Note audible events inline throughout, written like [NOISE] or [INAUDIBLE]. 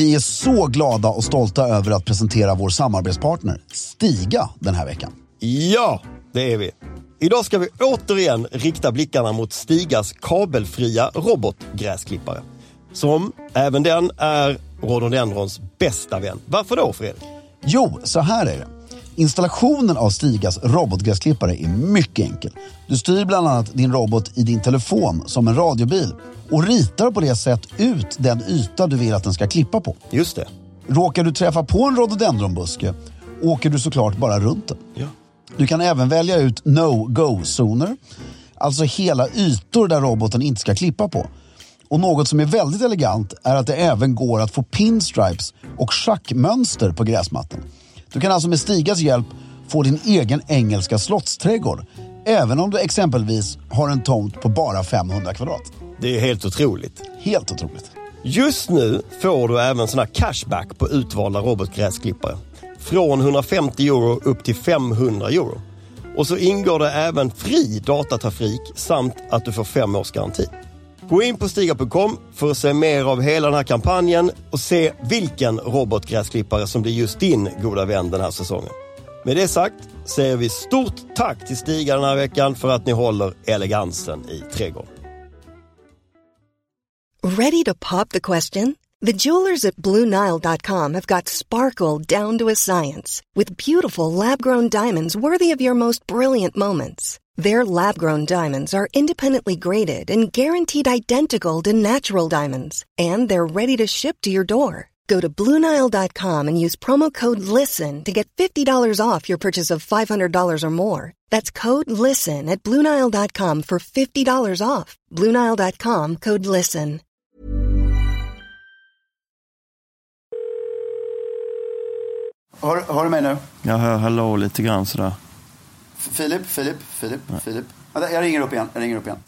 Vi är så glada och stolta över att presentera vår samarbetspartner Stiga den här veckan. Ja, det är vi. Idag ska vi återigen rikta blickarna mot Stigas kabelfria robotgräsklippare. Som även den är rhododendrons bästa vän. Varför då Fredrik? Jo, så här är det. Installationen av Stigas robotgräsklippare är mycket enkel. Du styr bland annat din robot i din telefon som en radiobil och ritar på det sätt ut den yta du vill att den ska klippa på. Just det. Råkar du träffa på en rhododendronbuske åker du såklart bara runt den. Ja. Du kan även välja ut no-go-zoner, alltså hela ytor där roboten inte ska klippa på. Och något som är väldigt elegant är att det även går att få pinstripes och schackmönster på gräsmattan. Du kan alltså med Stigas hjälp få din egen engelska slottsträdgård, även om du exempelvis har en tomt på bara 500 kvadrat. Det är helt otroligt. Helt otroligt. Just nu får du även sån här cashback på utvalda robotgräsklippare. Från 150 euro upp till 500 euro. Och så ingår det även fri datatrafik samt att du får fem års garanti. Gå in på stiga.com för att se mer av hela den här kampanjen och se vilken robotgräsklippare som blir just din goda vän den här säsongen. Med det sagt säger vi stort tack till Stiga den här veckan för att ni håller elegansen i trädgården. Ready to pop the question? The jewelers at BlueNile.com have got sparkle down to a science with beautiful lab grown diamonds worthy of your most brilliant moments. Their lab grown diamonds are independently graded and guaranteed identical to natural diamonds, and they're ready to ship to your door. Go to BlueNile.com and use promo code LISTEN to get $50 off your purchase of $500 or more. That's code LISTEN at BlueNile.com for $50 off. BlueNile.com code LISTEN. Hör, hör du mig nu? Jag hör hallå lite grann sådär. Filip, Filip, Filip, Filip. Vänta, Jag ringer upp igen. Jag ringer upp igen.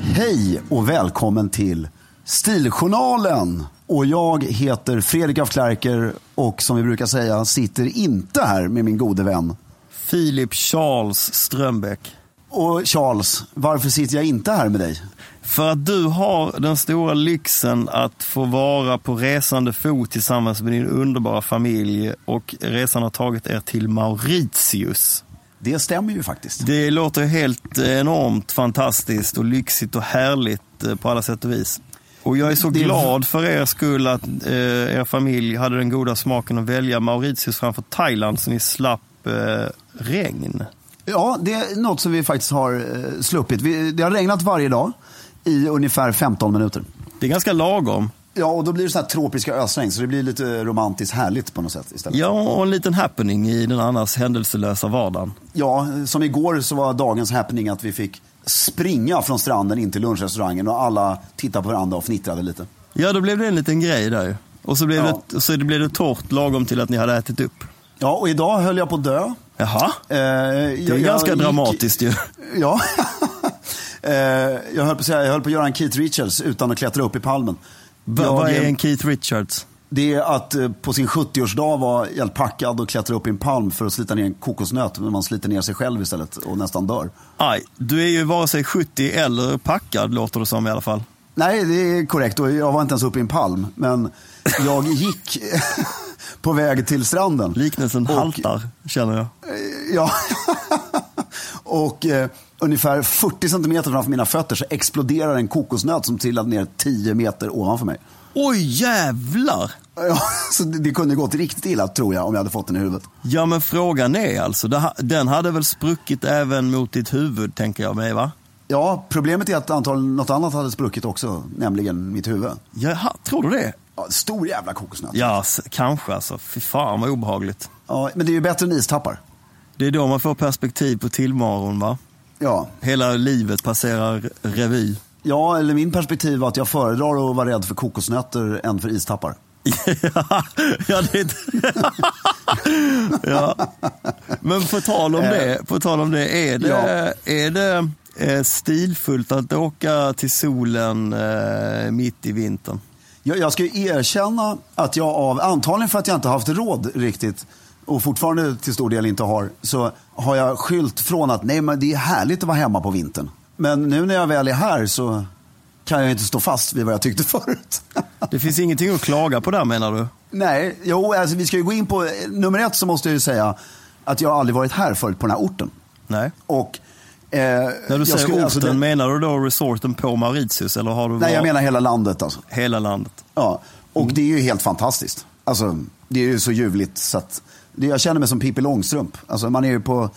Hej och välkommen till Stiljournalen. Och jag heter Fredrik af Klerker och som vi brukar säga sitter inte här med min gode vän. Filip Charles Strömbäck. Och Charles, varför sitter jag inte här med dig? För att du har den stora lyxen att få vara på resande fot tillsammans med din underbara familj och resan har tagit er till Mauritius. Det stämmer ju faktiskt. Det låter helt enormt fantastiskt och lyxigt och härligt eh, på alla sätt och vis. Och jag är så glad för er skull att eh, er familj hade den goda smaken att välja Mauritius framför Thailand så ni slapp eh, regn. Ja, det är något som vi faktiskt har eh, sluppit. Vi, det har regnat varje dag i ungefär 15 minuter. Det är ganska lagom. Ja, och då blir det så här tropiska ösregn så det blir lite romantiskt härligt på något sätt istället. Ja, och en liten happening i den annars händelselösa vardagen. Ja, som igår så var dagens happening att vi fick springa från stranden in till lunchrestaurangen och alla tittade på varandra och fnittrade lite. Ja, då blev det en liten grej där. Och så blev, Ja. det, så det blev det torrt lagom till att ni hade ätit upp. Ja, och idag höll jag på att dö. Jaha, Eh, det är ganska gick- dramatiskt ju. Ja. [LAUGHS] eh, jag, höll på att säga, jag höll på att göra en Keith Richards utan att klättra upp i palmen. Va, vad är en Keith Richards? Det är att eh, på sin 70-årsdag vara helt packad och klättra upp i en palm för att slita ner en kokosnöt. Men man sliter ner sig själv istället och nästan dör. Aj, du är ju vare sig 70 eller packad låter det som i alla fall. Nej, det är korrekt. Och jag var inte ens uppe i en palm. Men jag gick [LAUGHS] på väg till stranden. Liknelsen Och- haltar, känner jag. Ja. [LAUGHS] och eh, ungefär 40 centimeter framför mina fötter så exploderar en kokosnöt som trillade ner 10 meter ovanför mig. Oj, jävlar! Ja, [LAUGHS] så det, det kunde gått riktigt illa tror jag om jag hade fått den i huvudet. Ja, men frågan är alltså, det den hade väl spruckit även mot ditt huvud, tänker jag mig, va? Ja, problemet är att antagligen något annat hade spruckit också, nämligen mitt huvud. Jaha, tror du det? Ja, stor jävla kokosnöt. Ja, kanske alltså. Fy fan vad obehagligt. Ja, men det är ju bättre än istappar. Det är då man får perspektiv på tillvaron, va? Ja. Hela livet passerar revy. Ja, eller min perspektiv var att jag föredrar att vara rädd för kokosnötter än för istappar. [LAUGHS] ja, det [LAUGHS] ja. Men på tal om Eh. det, på tal om det, är det, Ja. är det eh, stilfullt att åka till solen eh, mitt i vintern? Jag, jag ska erkänna att jag av, antagligen för att jag inte haft råd riktigt och fortfarande till stor del inte har, så har jag skylt från att nej men det är härligt att vara hemma på vintern. Men nu när jag väl är här så kan jag inte stå fast vid vad jag tyckte [LAUGHS] förut. Det finns ingenting att klaga på där menar du? nej, jo, alltså vi ska ju gå in på, nummer ett så måste jag ju säga att jag aldrig varit här förut på den här orten. Nej. Och, eh, När du jag säger skulle- orten, alltså det- menar du då resorten på Mauritius eller har du Nej, jag var- menar hela landet alltså. hela landet? Ja, och det är ju helt fantastiskt. Alltså, det är ju så ljuvligt så att det, jag känner mig som Pippi Långstrump. Alltså, man är ju på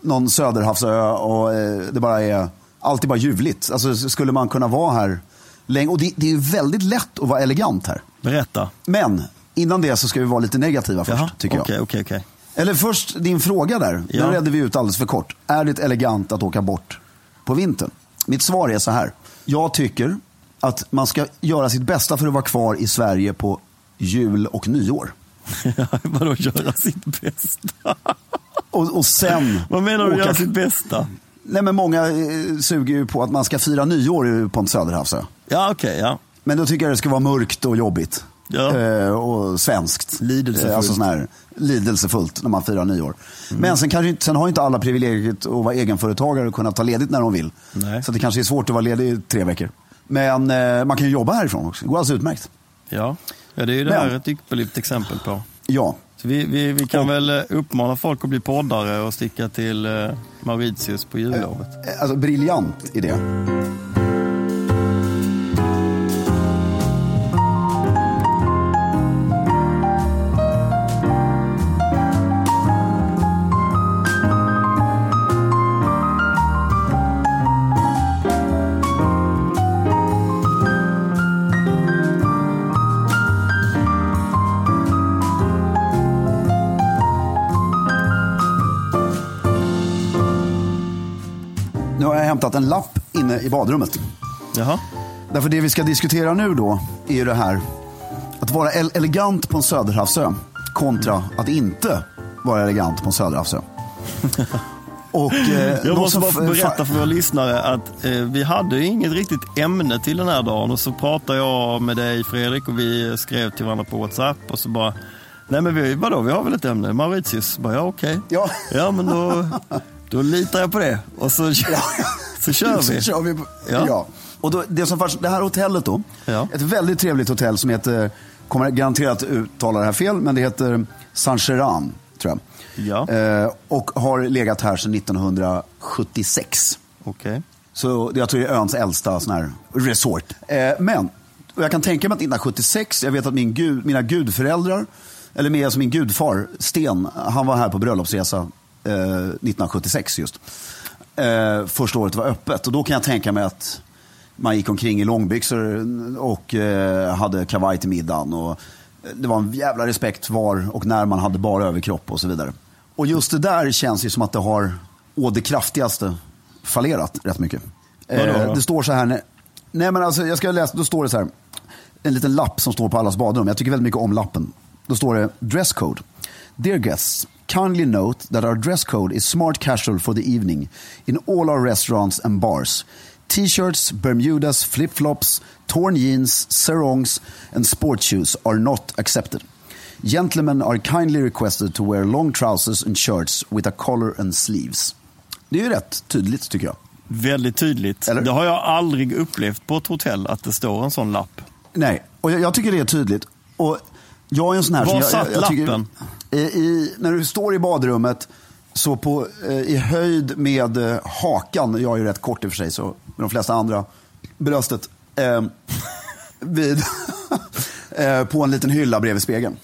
någon söderhavsö och eh, det bara är, allt är bara ljuvligt. Alltså, skulle man kunna vara här länge, och det, det är väldigt lätt att vara elegant här. Berätta. Men innan det så ska vi vara lite negativa först, Jaha, tycker jag. Okej, okej, okej. Eller först din fråga där, Ja. den redde vi ut alldeles för kort. Är det elegant att åka bort på vintern? Mitt svar är så här. Jag tycker att man ska göra sitt bästa för att vara kvar i Sverige på jul och nyår. [LAUGHS] Vadå göra sitt bästa? Och, och sen Vad menar du åka- göra sitt bästa? Nej men många eh, suger ju på att man ska fira nyår på en söderhavsö. Ja, okej, ja. Men då tycker jag det ska vara mörkt och jobbigt. Ja. Eh, och svenskt. Lidelsefullt. Eh, alltså sån här lidelsefullt när man firar nyår. Men sen, kanske sen har inte alla privilegiet att vara egenföretagare och kunna ta ledigt när de vill. Nej. Så det kanske är svårt att vara ledig i tre veckor. Men eh, man kan ju jobba härifrån också. Det går alldeles utmärkt. Ja, ja det är ju det Men- här ett ypperligt exempel på. Ja. Så vi, vi, vi kan väl eh, uppmana folk att bli poddare och sticka till eh, Mauritius på jullovet. Eh, alltså briljant idé. I badrummet. Jaha, Därför det vi ska diskutera nu då är ju det här att vara el- elegant på en söderhavsö kontra att inte vara elegant på en söderhavsö. [LAUGHS] Och, eh, jag måste bara berätta för våra lyssnare att eh, vi hade ju inget riktigt ämne till den här dagen och så pratade jag med dig Fredrik och vi skrev till varandra på WhatsApp och så bara Nej men vi, vadå, vi har väl ett ämne, Mauritius. Bara, ja okej. Ja. ja men då, då litar jag på det och så, [LAUGHS] så kör vi. Så kör vi Ja. ja. Och då, det, som det här hotellet då, Ja. ett väldigt trevligt hotell som heter, kommer garanterat uttala det här fel, men det heter Saint Geran, tror jag. Ja. Eh, och har legat här sedan 1976. Okej. Så det- jag tror det är öns äldsta sån här resort. Eh, men, och jag kan tänka mig att 1976, jag vet att min gud, mina gudföräldrar, eller mer alltså min gudfar, Sten, han var här på bröllopsresa eh, 1976 just. Eh, första året var öppet och då kan jag tänka mig att man gick omkring i långbyxor och eh, hade kavaj till middagen. Och det var en jävla respekt var och när man hade bara överkropp och så vidare. Och just det där känns ju som att det har å det kraftigaste fallerat rätt mycket. Eh, det står så här, nej, nej men alltså jag ska läsa, då står det så här, en liten lapp som står på allas badrum. Jag tycker väldigt mycket om lappen. Då står det dress code. Dear guests, kindly note that our dress code is smart casual for the evening in all our restaurants and bars. T-shirts, bermudas, flip-flops, torn jeans, sarongs and sport shoes are not accepted. Gentlemen are kindly requested to wear long trousers and shirts with a collar and sleeves. Det är ju rätt tydligt tycker jag. Väldigt tydligt. Eller? Det har jag aldrig upplevt på ett hotell, att det står en sån lapp. Nej, och jag, jag tycker det är tydligt. Och jag är en sån här... Var jag, satt jag, jag tycker- lappen? I, i, när du står i badrummet, så på, eh, i höjd med eh, hakan, jag är ju rätt kort i och för sig, så med de flesta andra, bröstet, eh, [LAUGHS] vid, [LAUGHS] eh, på en liten hylla bredvid spegeln.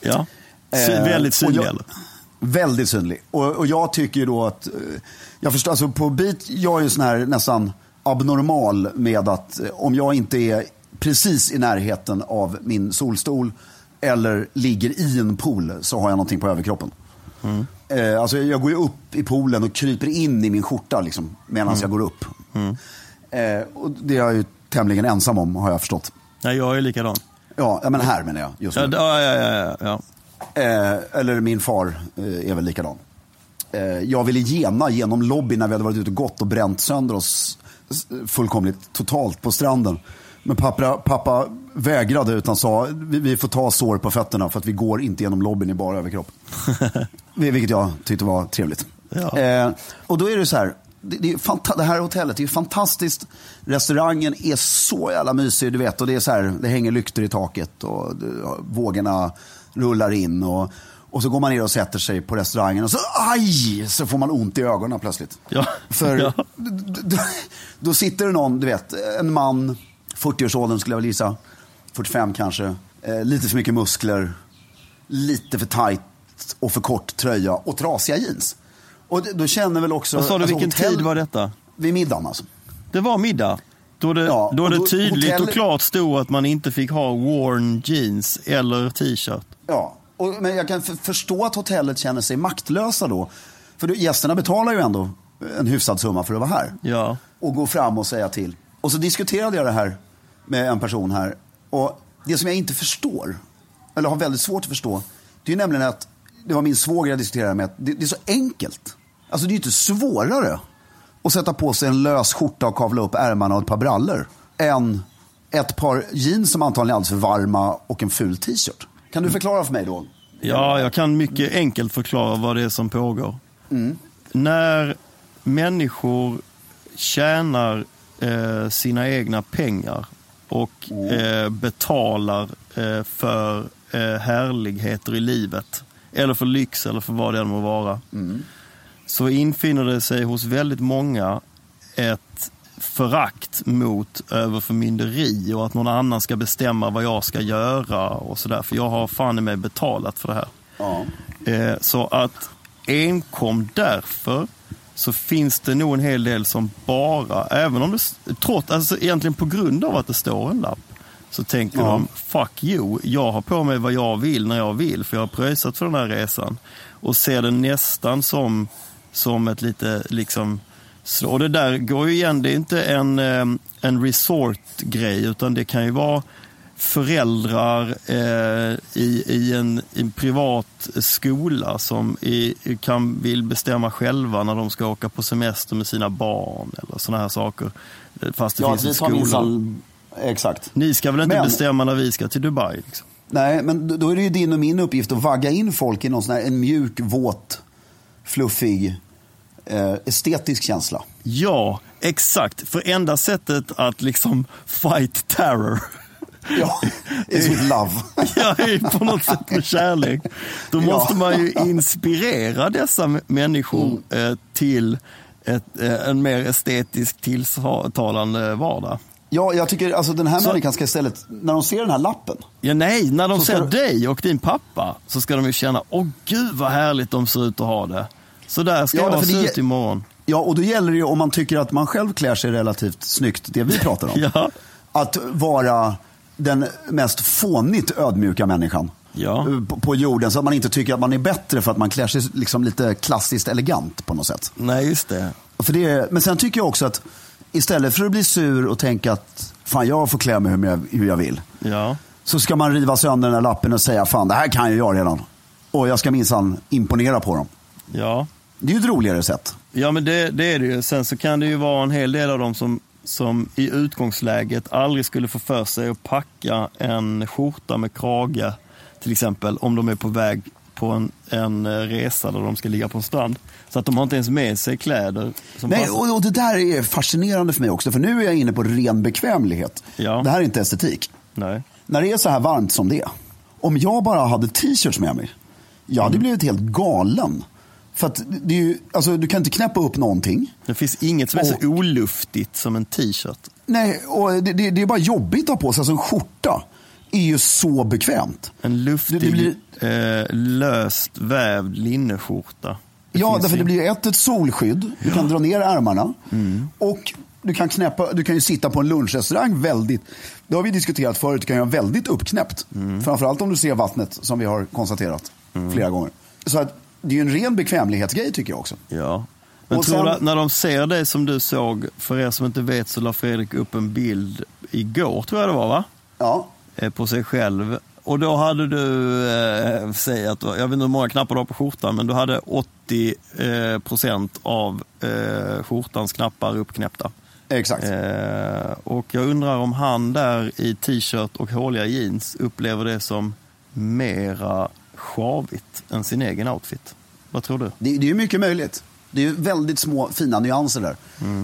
Ja. Eh, väldigt och synlig. jag-? Väldigt synlig. Och, och jag tycker ju då att, eh, jag förstår, alltså på bit, jag är ju sån här nästan abnormal med att om jag inte är precis i närheten av min solstol eller ligger i en pool så har jag någonting på överkroppen. Eh, alltså jag går ju upp i poolen och kryper in i min skjorta liksom, medan jag går upp. Eh, och det är jag ju tämligen ensam om har jag förstått. Nej, jag är likadan. Ja, ja, men här menar jag just nu. Ja, ja, ja, ja, ja. Eh, eller min far är väl likadan. jag ville gena genom lobbyn när vi hade varit ute och gått och bränt sönder oss fullkomligt totalt på stranden. Men pappa, pappa vägrade utan sa vi, vi får ta sår på fötterna för att vi går inte genom lobbyn i bara överkropp. [LAUGHS] Vilket jag tyckte var trevligt. Ja. Eh, och då är det så här, det, det, är det här hotellet är ju fantastiskt. Restaurangen är så jävla mysig, du vet. Och det är så här, det hänger lyktor i taket och det, vågorna rullar in. Och, och så går man ner och sätter sig på restaurangen och så aj, så får man ont i ögonen plötsligt. Ja. För Ja. d- d- d- då sitter det någon, du vet, en man, 40-årsåldern skulle jag väl gissa. 45 kanske. Eh, lite för mycket muskler, lite för tajt och för kort tröja och trasiga jeans. Och då känner väl också... Vad sa du, alltså, vilken hotell- tid var detta? Vid middagen alltså. Det var middag. Då det, Ja, då och det då- tydligt hotell- och klart stod att man inte fick ha worn jeans eller t-shirt. Ja, och, men jag kan förstå att hotellet känner sig maktlösa då. För då, gästerna betalar ju ändå en hyfsad summa för att vara här. Ja. Och gå fram och säga till. Och så diskuterade jag det här med en person här. Och det som jag inte förstår, eller har väldigt svårt att förstå, det är nämligen att, det var min svåger jag diskuterade med, det, det är så enkelt. Alltså det är ju inte svårare att sätta på sig en lös skjorta och kavla upp ärmarna och ett par brallor än ett par jeans som antagligen är alldeles för varma och en ful t-shirt. Kan du förklara för mig då? Ja, jag kan mycket enkelt förklara vad det är som pågår. När människor tjänar eh, sina egna pengar och eh, betalar eh, för eh, härligheter i livet, eller för lyx eller för vad det än må vara, så infinner det sig hos väldigt många ett förakt mot överförmynderi och att någon annan ska bestämma vad jag ska göra och sådär. För jag har fan i mig betalat för det här. Eh, så att enkom därför så finns det nog en hel del som bara, även om det, trots, alltså egentligen på grund av att det står en lapp, så tänker Ja. de fuck you, jag har på mig vad jag vill när jag vill för jag har pröjsat för den här resan. Och ser det nästan som, som ett lite liksom så, och det där går ju igen, det är inte en, eh, en resort-grej utan det kan ju vara föräldrar eh, i, i, en, i en privat skola som i, kan, vill bestämma själva när de ska åka på semester med sina barn eller sådana här saker. Eh, Fast det Ja, finns en skola. minsann... Exakt. Ni ska väl inte Men- bestämma när vi ska till Dubai? Liksom? Nej, men då- då är det ju din och min uppgift att vagga in folk i någon sån här, en mjuk, våt, fluffig, eh, estetisk känsla. Ja, exakt. För enda sättet att liksom fight terror Ja, is with love. [LAUGHS] Ja, på något sätt med kärlek. Då Ja. måste man ju inspirera dessa människor Mm. eh, till ett, eh, en mer estetiskt tilltalande vardag. Ja, jag tycker alltså den här Så- människan ska istället, när de ser den här lappen. Ja, nej, när de ser du- dig och din pappa så ska de ju känna, åh gud vad härligt de ser ut att ha det. Så där ska Ja, jag se ut imorgon. Ja, och då gäller det ju om man tycker att man själv klär sig relativt snyggt, det vi pratar om. [LAUGHS] Ja. Att vara den mest fånigt ödmjuka människan Ja. på, på jorden. Så att man inte tycker att man är bättre för att man klär sig liksom lite klassiskt elegant på något sätt. Nej, just det. För det är, men sen tycker jag också att istället för att bli sur och tänka att fan jag får klä mig hur jag, hur jag vill. Ja. Så ska man riva sönder den här lappen och säga fan det här kan ju jag redan. Och jag ska minsann imponera på dem. Ja. Det är ju ett roligare sätt. Ja, men det, det är det ju. Sen så kan det ju vara en hel del av dem som, som i utgångsläget aldrig skulle få för sig att packa en skjorta med krage, till exempel, om de är på väg på en, en eh, resa där de ska ligga på en strand. Så att de har inte ens med sig kläder Nej, och, och det där är fascinerande för mig också. För nu är jag inne på ren bekvämlighet. Ja. Det här är inte estetik. Nej. När det är så här varmt som det är. Om jag bara hade t-shirts med mig. Jag hade blivit helt galen. För att det är ju, alltså, du kan inte knäppa upp någonting. Det finns inget som är Och- så oluftigt som en t-shirt. Nej, och det, det, det är bara jobbigt att ha på sig. Alltså en skjorta är ju så bekvämt. En luftig, Det- blir- eh, löst vävd linneskjorta. Ja, därför det blir ett, ett solskydd. Du kan dra ner ärmarna. Och du kan, knäppa, du kan ju sitta på en lunchrestaurang väldigt, det har vi diskuterat förut, du kan göra väldigt uppknäppt. Framförallt om du ser vattnet som vi har konstaterat flera gånger. Så att, det är ju en ren bekvämlighetsgrej tycker jag också. Ja. Men Och tror sen- du när de ser det som du såg, för er som inte vet så la Fredrik upp en bild igår, tror jag det var va? Ja, Eh, På sig själv och då hade du, eh, säg att, jag vet inte hur många knappar du har på skjortan, men du hade 80 eh, procent av eh, skjortans knappar uppknäppta. Exakt. Eh, och jag undrar om han där i t-shirt och håliga jeans upplever det som mera sjavigt än sin egen outfit. Vad tror du? Det, det är ju mycket möjligt. Det är ju väldigt små fina nyanser där.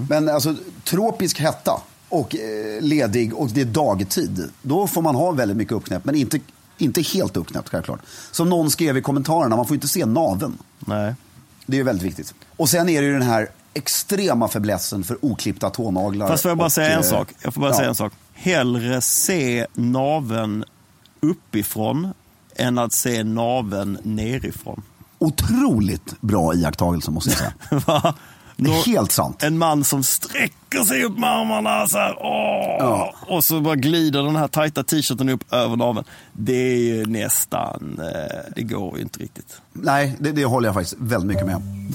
Men alltså tropisk hetta och eh, ledig och det är dagtid. Då får man ha väldigt mycket uppknäppt. Men inte, inte helt uppknäppt självklart. Som någon skrev i kommentarerna, man får inte se naveln. Nej. Det är väldigt viktigt. Och sen är det ju den här extrema fäblessen för oklippta tånaglar. Fast får jag bara och, säga en eh, sak? Jag får bara ja. säga en sak. Hellre se naven uppifrån än att se naven nerifrån. Otroligt bra iakttagelse måste jag säga. [LAUGHS] Det är helt sant. En man som sträcker sig upp med armarna så här, åh, Ja. och så bara glider den här tajta t-shirten upp över naveln. Det är ju nästan, eh, det går ju inte riktigt. Nej, det, det håller jag faktiskt väldigt mycket med om.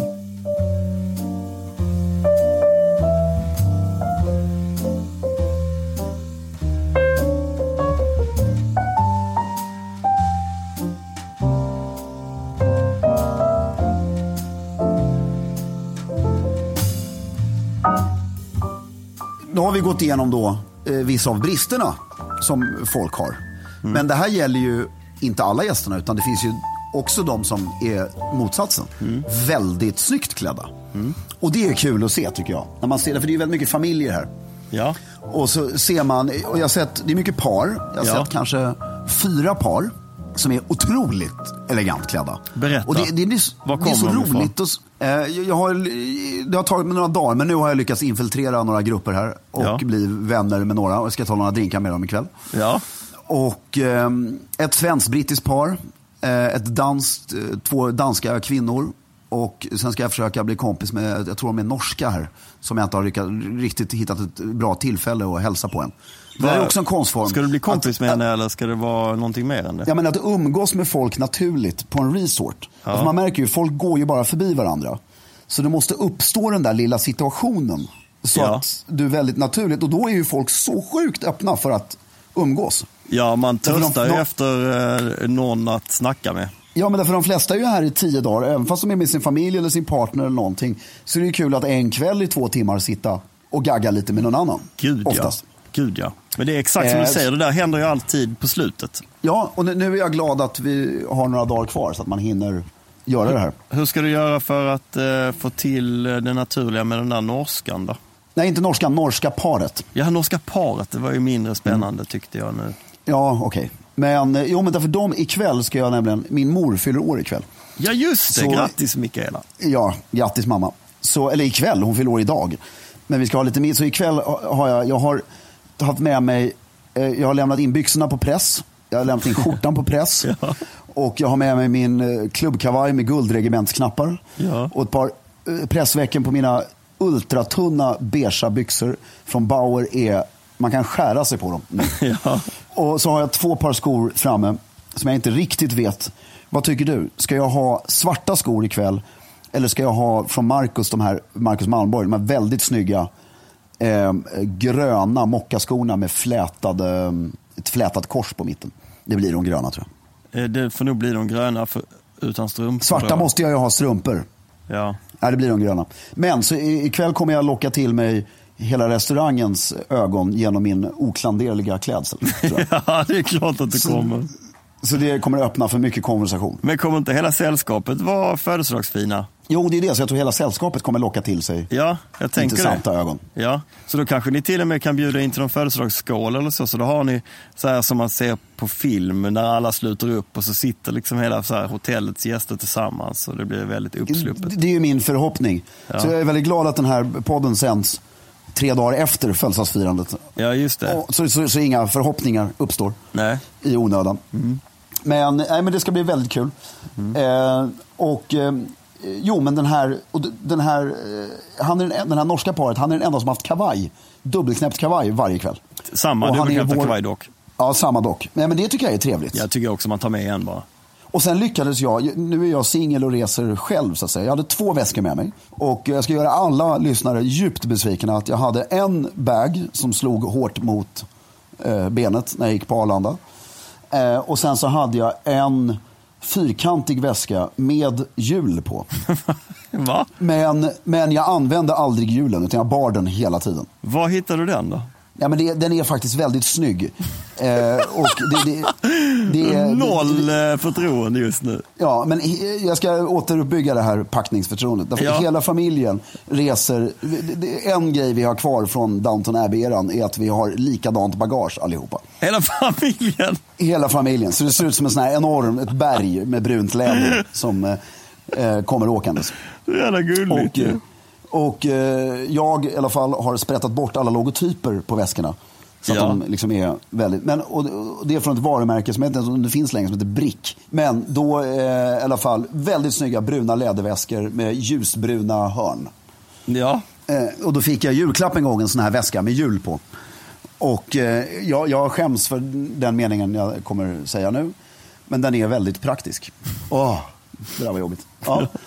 Har vi gått igenom då eh, vissa av bristerna som folk har. Men det här gäller ju inte alla gästerna utan det finns ju också de som är motsatsen. Väldigt snyggt klädda. Och det är kul att se tycker jag. När man ser det, för det är ju väldigt mycket familjer här. Ja, Och så ser man, och jag har sett, det är mycket par. Jag har Ja. sett kanske fyra par som är otroligt elegant klädda. Berätta. Och det, det, det, är, Var det är så roligt. s- eh, jag, har, det har tagit mig några dagar, men nu har jag lyckats infiltrera några grupper här och Ja. bli vänner med några. Och jag ska ta några drinkar med dem ikväll. ja, Och eh, ett svensk-brittiskt par, eh, ett danskt, eh, två danska kvinnor och sen ska jag försöka bli kompis med, jag tror de är norska här, som jag inte har riktigt hittat ett bra tillfälle att hälsa på än. Det här är också en konstform. Ska du bli kompis Att- med henne eller ska det vara någonting mer än det? Ja, men att umgås med folk naturligt på en resort. Alltså man märker ju, folk går ju bara förbi varandra. Så det måste uppstå den där lilla situationen. Så Ja. att du är väldigt naturligt. Och då är ju folk så sjukt öppna för att umgås. Ja, man törstar ju efter eh, någon att snacka med. Ja, men därför de flesta är ju här i tio dagar. Även fast de är med sin familj eller sin partner eller någonting. Så är det ju kul att en kväll i två timmar sitta och gagga lite med någon annan. Gud Oftast. ja. Gud ja. Men det är exakt som Eh, du säger, det där händer ju alltid på slutet. Ja, och nu, är jag glad att vi har några dagar kvar så att man hinner göra det här. Hur ska du göra för att eh, få till eh, det naturliga med den där norskan då? Nej, inte norska, norska paret. Ja, norska paret, det var ju mindre spännande tyckte jag nu. Ja, okej. Men, eh, jo, men därför de ikväll ska jag nämligen, min mor fyller år ikväll. Ja, just det. Så- Grattis Mikaela. Ja, grattis mamma. Så, eller ikväll, hon fyller år idag. Men vi ska ha lite mer. Så ikväll har jag, jag har haft med mig, eh, jag har lämnat in byxorna på press. Jag har lämnat in [LAUGHS] skjortan på press. Ja. Och jag har med mig min eh, klubbkavaj med guldregementsknappar. Ja. Och ett par eh, pressvecken på mina ultratunna beiga byxor från Bauer är, man kan skära sig på dem nu. [LAUGHS] Ja. Och så har jag två par skor framme som jag inte riktigt vet. Vad tycker du? Ska jag ha svarta skor ikväll? Eller ska jag ha från Marcus, de här, Marcus Malmborg, de här väldigt snygga eh, gröna mockaskorna med flätade, ett flätat kors på mitten. Det blir de gröna tror jag. Eh, Det får nog bli de gröna för, utan strumpor. Svarta måste jag ju ha strumpor. Ja. Nej, det blir de gröna. Men så ikväll kommer jag locka till mig hela restaurangens ögon genom min oklanderliga klädsel. [LAUGHS] Ja, det är klart att det kommer. Så det kommer öppna för mycket konversation. Men kommer inte hela sällskapet vara födelsedagsfina? Jo, det är det. Så jag tror hela sällskapet kommer locka till sig Ja, jag tänker intressanta det. ögon. Ja, så då kanske ni till och med kan bjuda in till någon födelsedagsskål eller så. Så då har ni så här som man ser på film när alla sluter upp och så sitter liksom hela så här hotellets gäster tillsammans och det blir väldigt uppsluppet. Det är ju min förhoppning. Ja. Så jag är väldigt glad att den här podden sänds tre dagar efter födelsedagsfirandet. Ja, just det. Och Så, så, så inga förhoppningar uppstår Nej. i onödan. Mm. Men, nej, men det ska bli väldigt kul. Eh, och eh, jo, men den här, och den här, eh, han är den, den här norska paret, han är den enda som haft kavaj. Dubbelknäppt kavaj varje kväll. Samma dubbelknäppta vår- kavaj dock. Ja, samma dock. Nej, men det tycker jag är trevligt. Jag tycker också man tar med en bara. Och sen lyckades jag, nu är jag singel och reser själv så att säga. Jag hade två väskor med mig. Och jag ska göra alla lyssnare djupt besvikna att jag hade en bag som slog hårt mot eh, benet när jag gick på Arlanda. Eh, och sen så hade jag en fyrkantig väska med hjul på. [LAUGHS] Va? Men, men jag använde aldrig hjulen utan jag bar den hela tiden. Var hittade du den då? Ja, men det, den är faktiskt väldigt snygg. Eh, och det, det, det, Noll eh, förtroende just nu. Ja, men jag ska återuppbygga det här packningsförtroendet. Därför Ja. hela familjen reser. En grej vi har kvar från Downton Abbey-eran är att vi har likadant bagage allihopa. Hela familjen. Hela familjen. Så det ser ut som en sån här enorm, ett berg med brunt läder [LAUGHS] som eh, eh, kommer åkandes. Så jävla gulligt. Och, eh, och eh, jag i alla fall har sprättat bort alla logotyper på väskorna. Så att Ja. de liksom är väldigt, men, och, och det är från ett varumärke som inte ens finns längre, som heter Brick. Men då eh, i alla fall väldigt snygga bruna läderväskor med ljusbruna hörn. Ja. Eh, och då fick jag julklapp en gång en sån här väska med hjul på. Och eh, jag, jag skäms för den meningen jag kommer säga nu. Men den är väldigt praktisk. Åh, det där var jobbigt. Ja. [LAUGHS]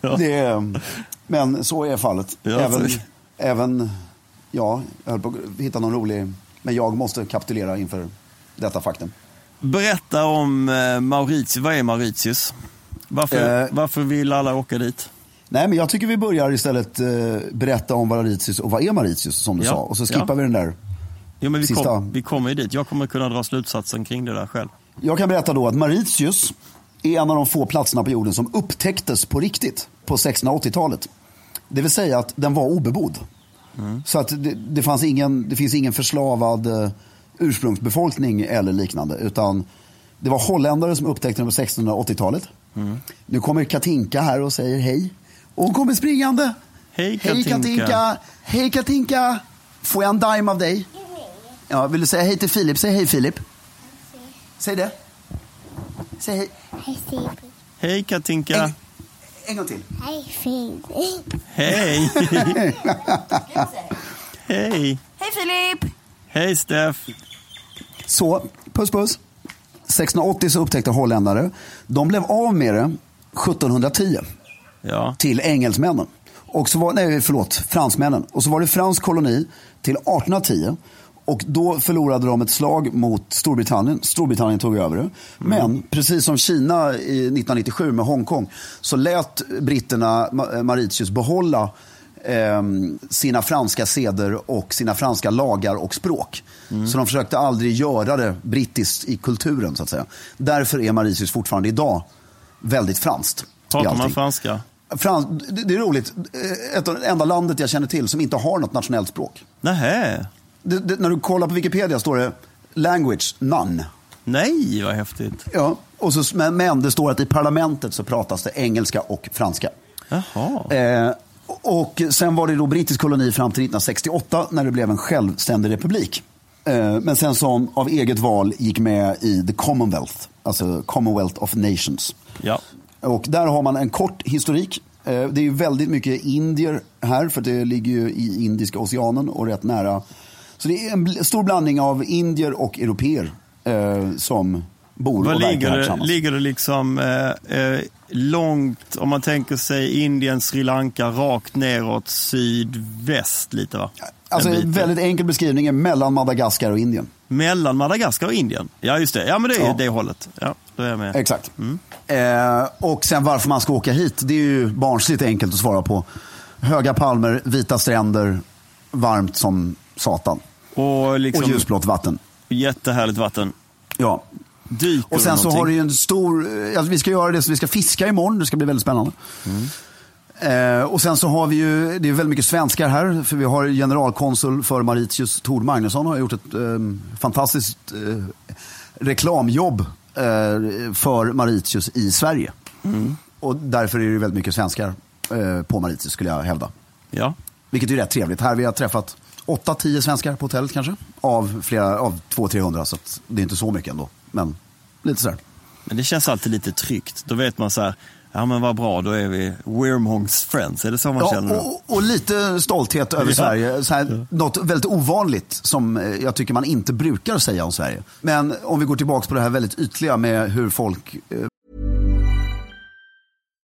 Ja. Det är, men så är fallet. Ja, även, så- även, ja, jag höll på att hitta någon rolig, men jag måste kapitulera inför detta faktum. Berätta om eh, Mauritius. Vad är Mauritius? Varför, Eh. varför vill alla åka dit? Nej, men jag tycker vi börjar istället eh, berätta om Mauritius och vad är Mauritius som du Ja, sa. Och så skippar ja. vi den där Jo, men vi, Sista. kom, vi kommer ju dit. Jag kommer kunna dra slutsatsen kring det där själv. Jag kan berätta då att Mauritius är en av de få platserna på jorden som upptäcktes på riktigt på 1680-talet. Det vill säga att den var obebodd. Så att det, det, fanns ingen, det finns ingen förslavad eh, ursprungsbefolkning eller liknande. Utan det var holländare som upptäckte den på 1680-talet. Nu kommer Katinka här och säger hej. Och hon kommer springande. Hej, Hej Katinka. Katinka. Hej Katinka. Får jag en dime av dig? Ja, vill du säga hej till Filip? Säg hej Filip. Säg det. Säg hej. Hej Filip. Hej Katinka. En, gång till. Hej Filip. Hej. [LAUGHS] Hej. Hej Filip! Hej Steff. Så, puss puss. 1680 så upptäckte holländare. De blev av med det 1710 Ja. till engelsmännen. Och så var, nej, förlåt, fransmännen. Och så var det fransk koloni till 1810. Och då förlorade de ett slag mot Storbritannien. Storbritannien tog över det. Men precis som Kina i 1997 med Hongkong så lät britterna Ma- Mauritius behålla eh, sina franska seder och sina franska lagar och språk. Så de försökte aldrig göra det brittiskt i kulturen så att säga. Därför är Mauritius fortfarande idag väldigt franskt. Pratar man franska? Frans, det, det är roligt. Ett av det enda landet jag känner till som inte har något nationellt språk. Nähä. Det, det, när du kollar på Wikipedia står det language, none. Nej, vad häftigt. Ja, och så, men, men det står att i parlamentet så pratas det engelska och franska. Jaha. Eh, och sen var det då brittisk koloni fram till 1968 när det blev en självständig republik. Eh, men sen som av eget val gick med i the Commonwealth, alltså Commonwealth of Nations. Ja. Och där har man en kort historik. Eh, Det är ju väldigt mycket indier här för det ligger ju i Indiska oceanen och rätt nära. Så det är en stor blandning av indier och europeer eh, som bor Var och verkar ligger här det, tillsammans. ligger det liksom eh, eh, långt, om man tänker sig Indien, Sri Lanka, rakt neråt sydväst lite va? Alltså En väldigt enkel beskrivning är mellan Madagaskar och Indien. Mellan Madagaskar och Indien? Ja, just det. Ja, men det är Ja. det hållet. Ja, då är jag med. Exakt. Mm. Eh, och sen varför man ska åka hit, det är ju barnsligt enkelt att svara på. Höga palmer, vita stränder, varmt som satan. Och, liksom, Och ljusblått vatten. jättehärligt vatten. Ja. Dyker Och sen så har du ju en stor, alltså vi ska göra det så vi ska fiska imorgon, det ska bli väldigt spännande. Eh, och sen så har vi ju, det är väldigt mycket svenskar här, för vi har generalkonsul för Mauritius, Tord Magnusson, har gjort ett eh, fantastiskt eh, reklamjobb eh, för Mauritius i Sverige. Och därför är det väldigt mycket svenskar eh, på Mauritius skulle jag hävda. Ja. Vilket är rätt trevligt. Här vi har träffat 8-10 svenskar på hotellet kanske. Av, flera, av 200-300 så det är inte så mycket ändå. Men lite sådär. Men det känns alltid lite tryggt. Då vet man så här, ja men vad bra, då är vi we're mongs friends. Är det så man Ja, känner? och, och lite stolthet över Ja. Sverige. Så här, något väldigt ovanligt som eh, jag tycker man inte brukar säga om Sverige. Men om vi går tillbaka på det här väldigt ytliga med hur folk eh,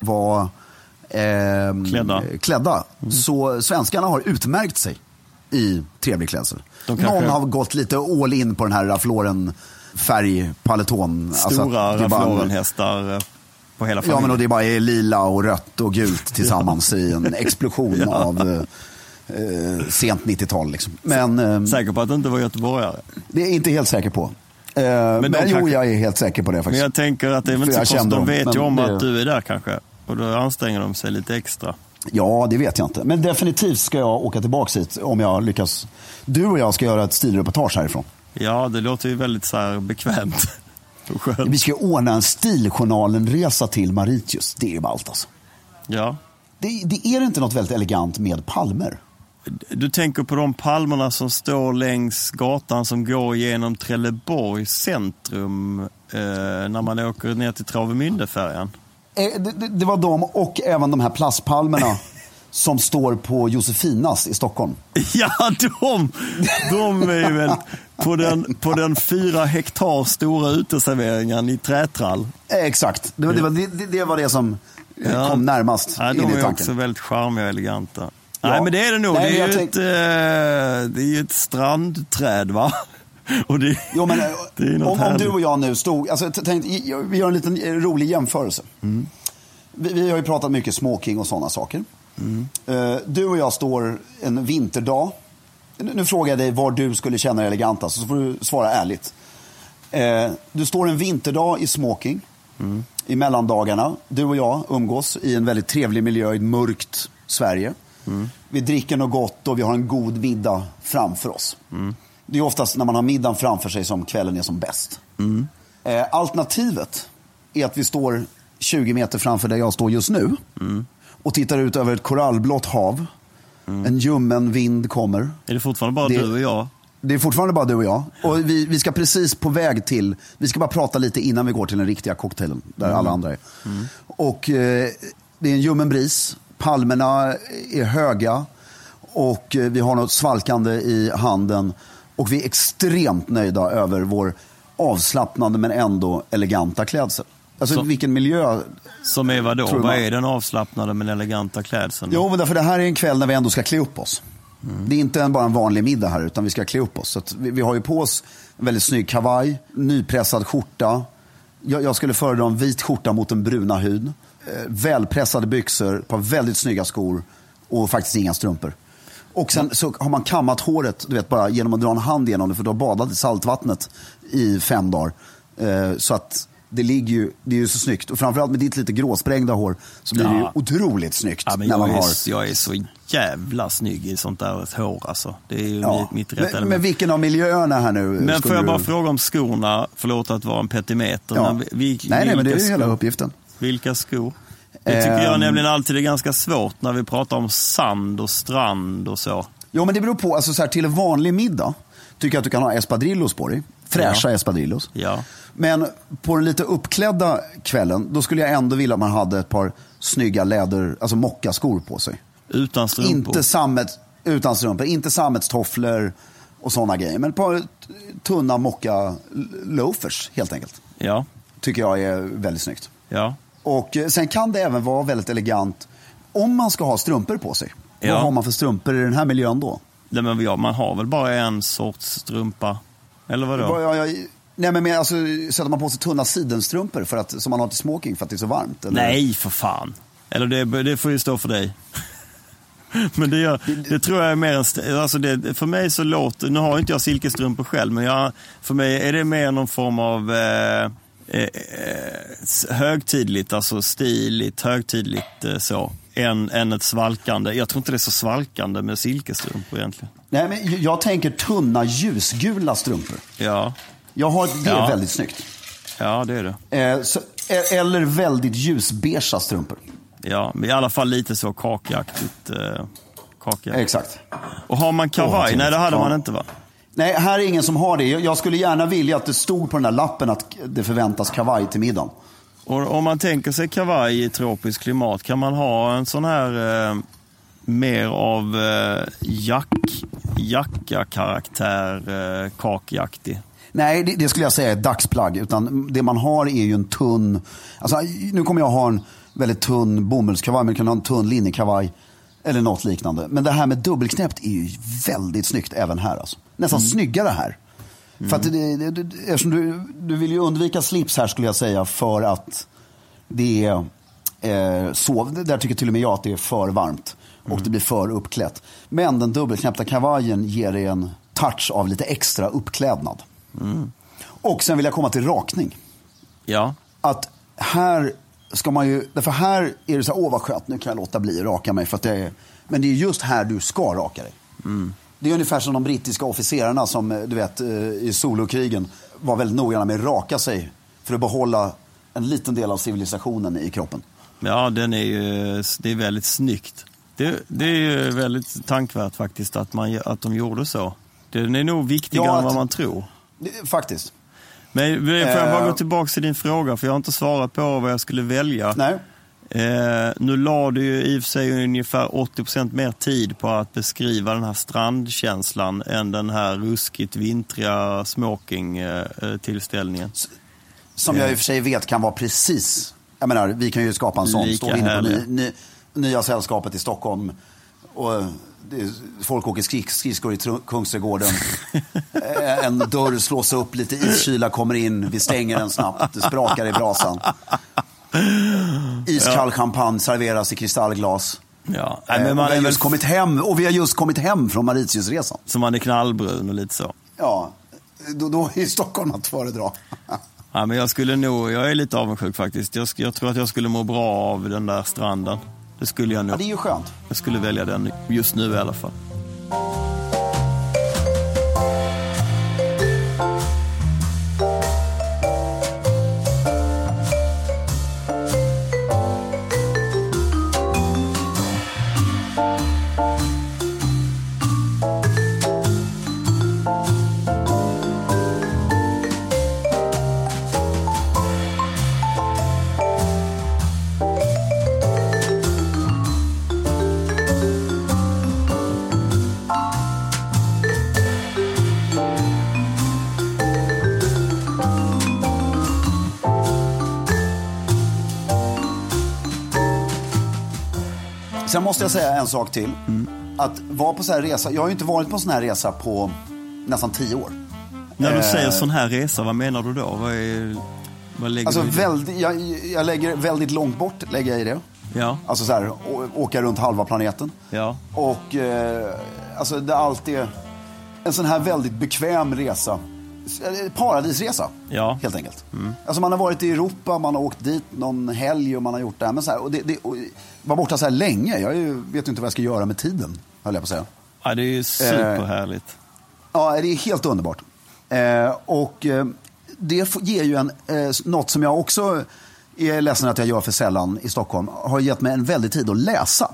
Var ehm, Klädda. klädda. Så svenskarna har utmärkt sig i trevlig klädsel. Kanske- Någon har gått lite all in på den här Ralph Lauren färgpaleton. Stora Alltså, Lauren-hästar eh, på hela Ja, men och det är bara är lila och rött och gult [LAUGHS] tillsammans i en explosion [LAUGHS] av eh, eh, sent 90-tal. Liksom. Men eh, Säker på att det inte var göteborgare. det är jag inte helt säker på. Eh, men de jo, kanske- jag är helt säker på det Men faktiskt. jag tänker att det är väl inte jag så konstigt. De vet ju men om det- att du är där kanske. Och då anstränger de sig lite extra. Ja, det vet jag inte. Men definitivt ska jag åka tillbaka hit om jag lyckas. Du och jag ska göra ett stilreportage härifrån. Ja, det låter ju väldigt så här bekvämt. [LAUGHS] Vi ska ordna en Stiljournalen-resa till Mauritius. Det är ju ballt alltså. Ja. Det, det är inte något väldigt elegant med palmer? Du tänker på de palmerna som står längs gatan som går genom Trelleborgs centrum eh, när man åker ner till Travemündefärjan. Eh, Det, var de och även de här plastpalmerna [LAUGHS] som står på Josefinas i Stockholm. Ja, de, de är väl på den, på den fyra hektar stora uteserveringen i trätrall. Eh, Exakt, det, var- det, var, det, det- var det som eh, Ja. kom närmast Ja, de är också väldigt charmiga och eleganta. Ja. Nej, men det är det nog. Nej, det, är ju jag ett, eh, det är ju ett strandträd, va? Och det, Jo, men, [LAUGHS] det om, om du och jag nu stod, alltså, tänk, vi gör en liten eh, rolig jämförelse. Mm. Vi, vi har ju pratat mycket smoking och sådana saker. Mm. Eh, du och jag står en vinterdag. Nu, nu frågar jag dig var du skulle känna dig elegantast, så får du svara ärligt. Eh, du står en vinterdag i smoking, Mm. i mellandagarna. Du och jag umgås i en väldigt trevlig miljö i ett mörkt Sverige. Mm. Vi dricker något gott och vi har en god middag framför oss. Mm. Det är oftast när man har middagen framför sig som kvällen är som bäst. Mm. Eh, alternativet är att vi står 20 meter framför där jag står just nu Mm. och tittar ut över ett korallblått hav. En ljummen vind kommer. Är det fortfarande bara Det- du och jag? Det är fortfarande bara du och jag. Och vi, vi ska precis på väg till, vi ska bara prata lite innan vi går till den riktiga cocktailen där alla andra är. Och eh, det är en ljummen bris, palmerna är höga och eh, vi har något svalkande i handen. Och vi är extremt nöjda över vår avslappnande men ändå eleganta klädsel. Alltså Så- vilken miljö. Som är vadå? Vad är den avslappnade men eleganta klädseln? Jo, men därför det här är en kväll när vi ändå ska klä upp oss. Det är inte en, bara en vanlig middag här, utan vi ska klä upp oss. Så vi, vi har ju på oss en väldigt snygg kavaj, nypressad skjorta. Jag, jag skulle föredra en vit skjorta mot en bruna hud. Eh, välpressade byxor, ett par väldigt snygga skor och faktiskt inga strumpor. Och sen så har man kammat håret, du vet bara genom att dra en hand genom det, för du har badat i saltvattnet i fem dagar. Eh, så att det ligger ju, det är ju så snyggt. Och framförallt med ditt lite gråsprängda hår så blir det ju Ja. otroligt snyggt. Ja, när jag, man är, har... jag är så jävla snygg i sånt där hår alltså. Det är ju Ja. mitt, mitt rätt men, element. men vilken av miljöerna här nu? Men får jag bara du... fråga om skorna? Förlåt att vara en petimeter. Ja. Men vi, nej, nej, men det är ju hela uppgiften. Vilka skor? Det tycker jag Ehm. nämligen alltid är ganska svårt när vi pratar om sand och strand och så. Jo, men det beror på. Alltså, så här, till en vanlig middag tycker jag att du kan ha espadrillos på dig. Fräscha Ja. espadrillos. Ja. Men på den lite uppklädda kvällen, då skulle jag ändå vilja att man hade ett par snygga läder, alltså mockaskor på sig. Utan strumpor. Inte sammets, utan strumpor, inte sammetstofflor och sådana grejer. Men ett par tunna mocka loafers helt enkelt. Ja, Tycker jag är väldigt snyggt. ja. Och eh, sen kan det även vara väldigt elegant om man ska ha strumpor på sig. Ja. Vad har man för strumpor i den här miljön då? Nej, men ja, man har väl bara en sorts strumpa? Eller vadå? Vad- Ja, ja, Nej men alltså, sätter man på sig tunna sidenstrumpor för att, som man har till smoking för att det är så varmt? Eller? Nej, för fan. Eller det, det får ju stå för dig. [LAUGHS] Men det, gör, det tror jag är mer en... Alltså det, för mig så låter... Nu har inte jag silkesstrumpor själv, men jag, för mig är det mer någon form av eh, eh, s- högtidligt, alltså stiligt, högtidligt eh, så, än, än ett svalkande. Jag tror inte det är så svalkande med silkesstrumpor egentligen. Nej men jag tänker tunna ljusgula strumpor. Ja, Jag har, det är Ja. väldigt snyggt. ja det är det. Eh, så, eh, eller väldigt ljusbeiga strumpor. Ja, men i alla fall lite så kakiaktigt. Eh, kakiaktigt. Exakt. Och har man kavaj? vad Nej, det hade man inte va? Nej, här är ingen som har det. Jag skulle gärna vilja att det stod på den där lappen att det förväntas kavaj till middagen. Och om man tänker sig kavaj i tropiskt klimat, kan man ha en sån här eh, mer av eh, jack, jacka-karaktär, eh, kakiaktig? Nej, det, det skulle jag säga är ett dagsplagg. Utan det man har är ju en tunn, alltså, nu kommer jag ha en väldigt tunn bomullskavaj, men du kan ha en tunn linnekavaj. Eller något liknande. Men det här med dubbelknäppt är ju väldigt snyggt även här. Alltså. Nästan snyggare här. För att det, det, det, eftersom du, du vill ju undvika slips här skulle jag säga för att det är eh, så, där tycker till och med jag att det är för varmt. Och det blir för uppklätt. Men den dubbelknäppta kavajen ger dig en touch av lite extra uppklädnad. Och sen vill jag komma till rakning. Ja, Att här ska man ju, därför här är det så här, åh vad skönt, nu kan jag låta bli att raka mig. För att det är, men det är just här du ska raka dig. Det är ungefär som de brittiska officerarna som, eh, du vet, eh, i solokrigen var väldigt noggranna med att raka sig för att behålla en liten del av civilisationen i kroppen. ja den är ju, det är väldigt snyggt. Det, det är ju väldigt tankvärt faktiskt att, man, att de gjorde så. Den är nog viktigare Ja, än vad att- man tror. Det- Faktiskt. Men får jag bara Eh. gå tillbaka till din fråga, för jag har inte svarat på vad jag skulle välja. Nej. Eh, nu la du ju i och för sig ungefär 80% mer tid på att beskriva den här strandkänslan än den här ruskigt vintriga smoking-tillställningen. Som jag i och för sig vet kan vara precis, jag menar vi kan ju skapa en sån. Lika Står inne på ny, ny, nya sällskapet i Stockholm. Och folk åker skridskor i Tr- Kungsträdgården. Eh, en dörr slås upp, lite iskyla kommer in, vi stänger den snabbt, det sprakar i brasan. Iskall champagne serveras i kristallglas. Ja, Eh, Nej, men och, man vi har är väl, just kommit hem, och vi har just kommit hem från Mauritiusresan. så man är knallbrun och lite så. Ja, då, då är Stockholm att föredra. Ja, men jag skulle nog, jag är lite avundsjuk faktiskt. Jag, jag tror att jag skulle må bra av den där stranden. Det skulle jag Ja, nog. det är ju skönt. Jag skulle välja den just nu i alla fall. Sen måste jag säga en sak till. Att vara på så här resa, jag har ju inte varit på sån här resa på nästan tio år. När du Eh. säger sån här resa, vad menar du då? Vad, är, vad lägger Alltså du i det? väldigt, jag, jag lägger väldigt långt bort, lägger jag i det. Ja, Alltså så här, åka runt halva planeten. ja. Och eh, alltså det är alltid en sån här väldigt bekväm resa. Eh, Paradisresa, Ja. helt enkelt. Alltså man har varit i Europa, man har åkt dit någon helg och man har gjort det här. Men så här, och det, det, och var borta så här länge, jag ju, vet ju inte vad jag ska göra med tiden, höll jag på att säga. ja det är ju superhärligt. Ja, det är helt underbart. Eh, och eh, det ger ju en, eh, något som jag också är ledsen att jag gör för sällan i Stockholm, har gett mig en väldig tid att läsa.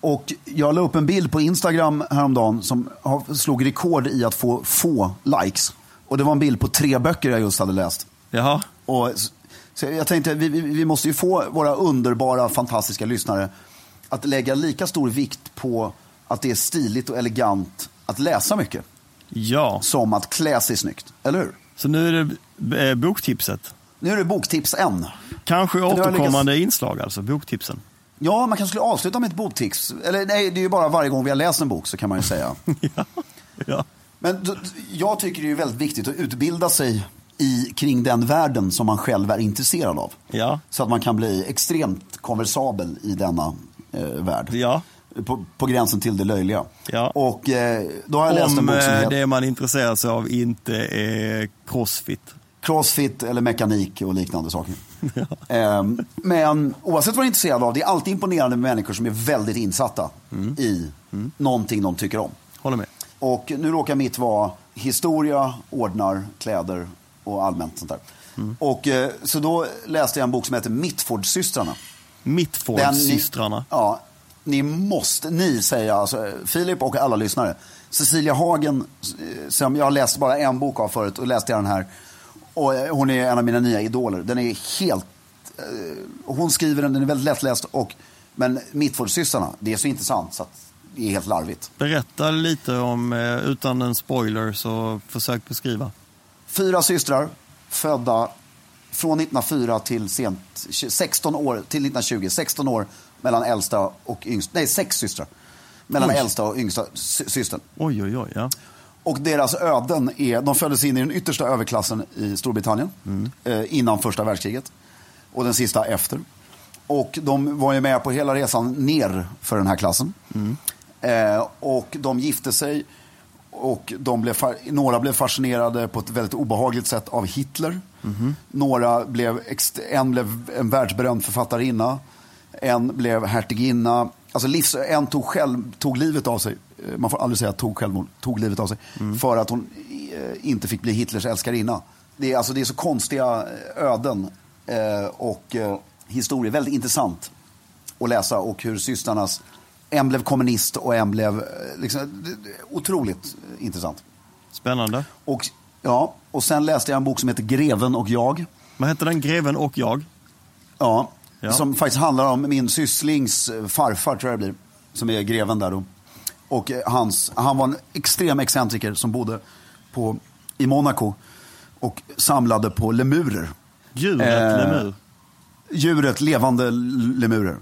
Och jag la upp en bild på Instagram häromdagen som slog rekord i att få få likes. Och det var en bild på tre böcker jag just hade läst. Jaha, Och, så jag tänkte, vi, vi, måste ju få våra underbara, fantastiska lyssnare att lägga lika stor vikt på att det är stiligt och elegant att läsa mycket ja. som att klä sig snyggt. Eller hur? Så nu är det eh, boktipset. Nu är det boktips än. Kanske återkommande inslag alltså, boktipsen. Ja, man kanske skulle avsluta med ett boktips. Eller nej, det är ju bara varje gång vi har läst en bok så kan man ju säga. [LAUGHS] ja. ja. Men jag tycker det är väldigt viktigt att utbilda sig i kring den världen som man själv är intresserad av. Ja. Så att man kan bli extremt konversabel i denna eh, värld. Ja. På, på gränsen till det löjliga. Ja. Och eh, då har jag läst en Om bok som eh, det man intresserar sig av inte är crossfit. Crossfit eller mekanik och liknande saker. [LAUGHS] Ehm, men oavsett vad du är intresserad av, det är alltid imponerande med människor som är väldigt insatta i någonting de tycker om. Håller med. Och nu råkar mitt vara historia, ordnar, kläder och allmänt sånt där. Och, eh, så då läste jag en bok som heter ni- Mittford-systrarna. Ja, ni måste, ni säger jag, alltså, Filip och alla lyssnare. Cecilia Hagen, eh, som jag har läst bara en bok av förut och läste jag den här. Och eh, hon är en av mina nya idoler. Den är helt, eh, hon skriver den, den är väldigt lättläst. Och, men Mitfordsystrarna, det är så intressant så att det är helt larvigt. Berätta lite om, eh, utan en spoiler, så försök beskriva. Fyra systrar, födda från 1904 till sent, 16 år, till 1920. 16 år mellan äldsta och yngsta, nej sex systrar. Mellan Oj. äldsta och yngsta sy- systern. Oj, oj, oj. Ja. Och deras öden är, de föddes in i den yttersta överklassen i Storbritannien eh, innan första världskriget. Och den sista efter. Och de var ju med på hela resan ner för den här klassen. Eh, och de gifte sig och de blev, några blev fascinerade på ett väldigt obehagligt sätt av Hitler. Några blev, en blev en världsberömd författarinna. En blev hertiginna. Alltså livs, en tog, själv, tog livet av sig. Eh, Man får aldrig säga tog självmord. Tog livet av sig. För att hon eh, inte fick bli Hitlers älskarinna. Det är, alltså, det är så konstiga öden eh, och eh, historier. Väldigt intressant att läsa och hur systrarnas, en blev kommunist och en blev, eh, liksom, otroligt intressant. Spännande. Och, ja, och sen läste jag en bok som heter Greven och jag. Vad heter den? Greven och jag? Ja, Ja. Som faktiskt handlar om min sysslings eh, farfar, tror jag det blir. Som är greven där då. Och eh, hans, han var en extrem excentriker som bodde på, i Monaco. Och samlade på lemurer. Djuret Eh, lemur. djuret levande lemurer.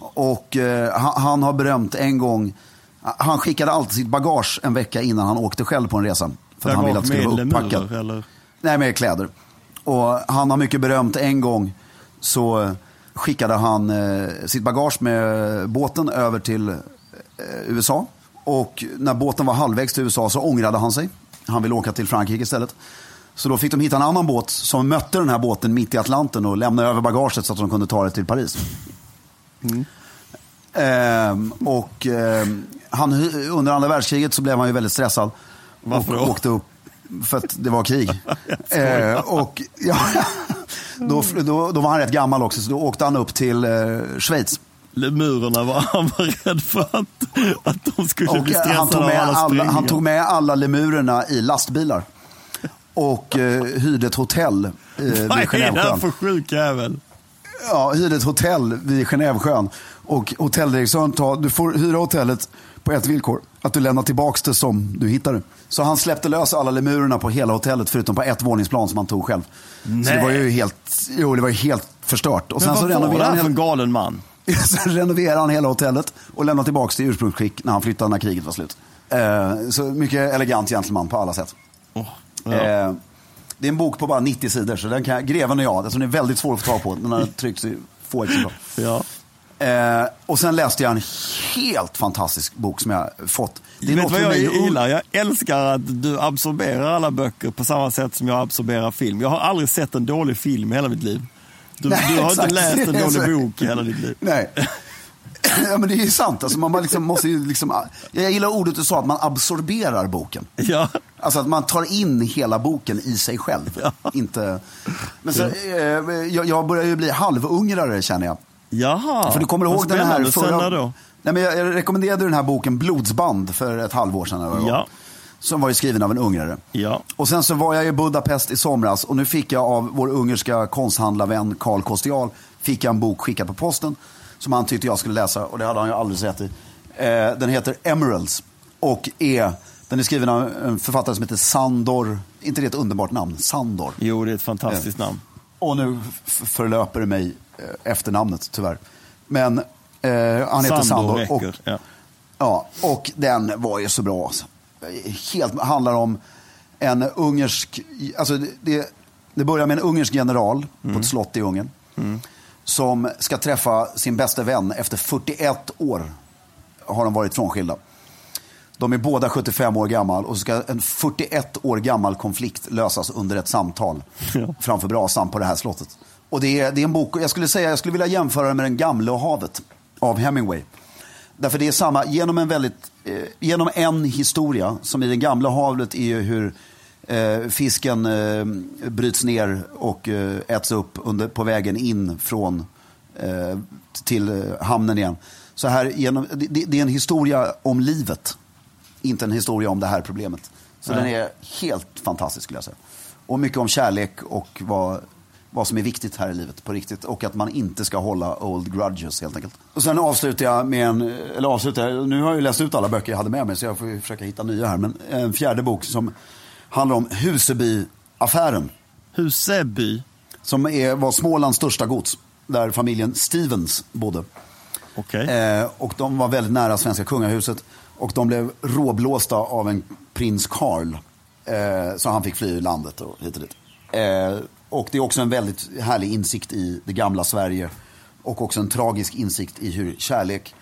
Och eh, han, han har berömt en gång, han skickade alltid sitt bagage en vecka innan han åkte själv på en resa. För att han ville att det skulle vara uppackat. eller? Nej, med kläder. Och han har mycket berömt en gång så skickade han eh, sitt bagage med båten över till eh, USA. Och när båten var halvvägs till USA så ångrade han sig. Han ville åka till Frankrike istället. Så då fick de hitta en annan båt som mötte den här båten mitt i Atlanten och lämna över bagaget så att de kunde ta det till Paris. Ehm, och ehm, han, under andra världskriget så blev han ju väldigt stressad. Varför och då? åkte upp för att det var krig. [LAUGHS] Ehm, och ja, [LAUGHS] då, då, då var han rätt gammal också, så då åkte han upp till eh, Schweiz. Lemurerna var han var rädd för att, att de skulle Och bli eh, stressade han, tog med alla alla, han tog med alla lemurerna i lastbilar. Och eh, hyrde ett hotell eh, [LAUGHS] Vad vid är det här Genèvesjön. för sjuk jävel? Ja, hyrde ett hotell vid Genèvesjön. Och hotelldirektören sa, du får hyra hotellet på ett villkor. Att du lämnar tillbaka det som du hittade. Så han släppte lös alla lemurerna på hela hotellet förutom på ett våningsplan som han tog själv. Så Nej. det var ju helt, jo, det var ju helt förstört. Och Men sen så vad det renoverade han, en galen man? [LAUGHS] sen renoverade han hela hotellet och lämnade tillbaka det i ursprungsskick när han flyttade när kriget var slut. Eh, så mycket elegant gentleman på alla sätt. Åh, ja. Eh, det är en bok på bara 90 sidor, så den kan, Greven och jag, alltså den är väldigt svår att få tag på. Den har tryckts i få exemplar. ja. Eh, och sen läste jag en helt fantastisk bok som jag fått. Det Du vet vad jag gillar? Jag älskar att du absorberar alla böcker på samma sätt som jag absorberar film. Jag har aldrig sett en dålig film i hela mitt liv. Du, Nej, du har exakt. inte läst en [LAUGHS] dålig bok i hela ditt liv. Nej. Ja, men det är ju sant. Alltså, man liksom måste ju liksom, jag gillar ordet du sa, att man absorberar boken. Ja. Alltså att man tar in hela boken i sig själv. Inte... Men så, eh, jag, jag börjar ju bli halvungrare känner jag. Jaha, För du kommer ihåg den här. Sen förra... då? Nej, men jag, rekommenderade den här boken Blodsband för ett halvår sedan. eller. Ja. Som var ju skriven av en ungrare. Ja. Och sen så var jag i Budapest i somras och nu fick jag av vår ungerska konsthandlarvän Karl Kostial fick jag en bok skickad på posten som han tyckte jag skulle läsa och det hade han ju alldeles rätt i. Eh, den heter Emeralds och är, den är skriven av en författare som heter Sandor, inte det ett underbart namn? Sandor. Jo, det är ett fantastiskt Eh. namn. Och nu förlöper det mig eh, efternamnet tyvärr. Men eh, han heter Sandor Sandor. Och. Ja. Ja, och den var ju så bra. Alltså. Helt, handlar om en ungersk, alltså det, det, börjar med en ungersk general på ett slott i Ungern. Som ska träffa sin bästa vän efter 41 år. Har de varit frånskilda. De är båda 75 år gammal och så ska en 41 år gammal konflikt lösas under ett samtal [LAUGHS] framför brasan på det här slottet. Och det är, det är en bok, jag skulle säga, jag skulle vilja jämföra den med Den gamle och havet av Hemingway. Därför det är samma, genom en väldigt, eh, genom en historia, som i Den gamla havet är ju hur eh, fisken eh, bryts ner och eh, äts upp under, på vägen in från eh, till eh, hamnen igen. Så här, genom, det, det är en historia om livet, inte en historia om det här problemet. Så Nej. den är helt fantastisk skulle jag säga. Och mycket om kärlek och vad, vad som är viktigt här i livet på riktigt. Och att man inte ska hålla old grudges helt enkelt. Och sen avslutar jag med en, eller avslutar nu har jag ju läst ut alla böcker jag hade med mig så jag får ju försöka hitta nya här. Men en fjärde bok som handlar om Huseby-affären. Huseby. Som är, var Smålands största gods. Där familjen Stevens bodde. Okej. Eh, och de var väldigt nära svenska kungahuset. Och de blev råblåsta av en prins Karl. Eh, så han fick fly landet och hit och dit. Eh, och det är också en väldigt härlig insikt i det gamla Sverige. Och också en tragisk insikt i hur kärlek